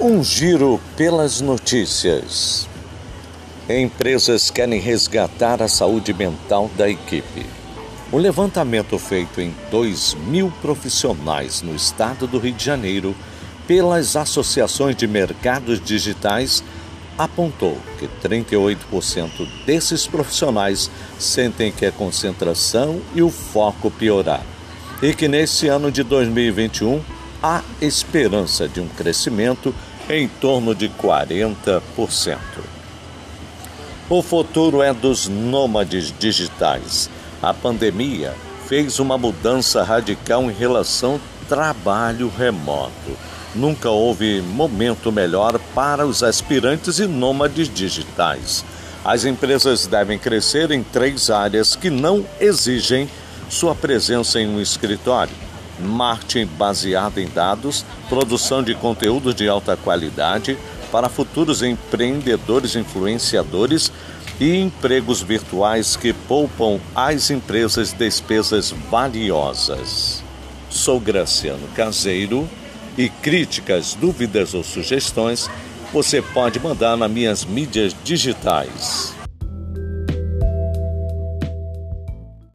Um giro pelas notícias. Empresas querem resgatar a saúde mental da equipe. O levantamento feito em 2 mil profissionais no estado do Rio de Janeiro pelas associações de mercados digitais apontou que 38% desses profissionais sentem que a concentração e o foco pioraram e que nesse ano de 2021 há esperança de um crescimento em torno de 40%. O futuro é dos nômades digitais. A pandemia fez uma mudança radical em relação ao trabalho remoto. Nunca houve momento melhor para os aspirantes e nômades digitais. As empresas devem crescer em três áreas que não exigem sua presença em um escritório marketing baseado em dados, produção de conteúdo de alta qualidade para futuros empreendedores influenciadores e empregos virtuais que poupam às empresas despesas valiosas. Sou Graciano Caseiro e críticas, dúvidas ou sugestões você pode mandar nas minhas mídias digitais.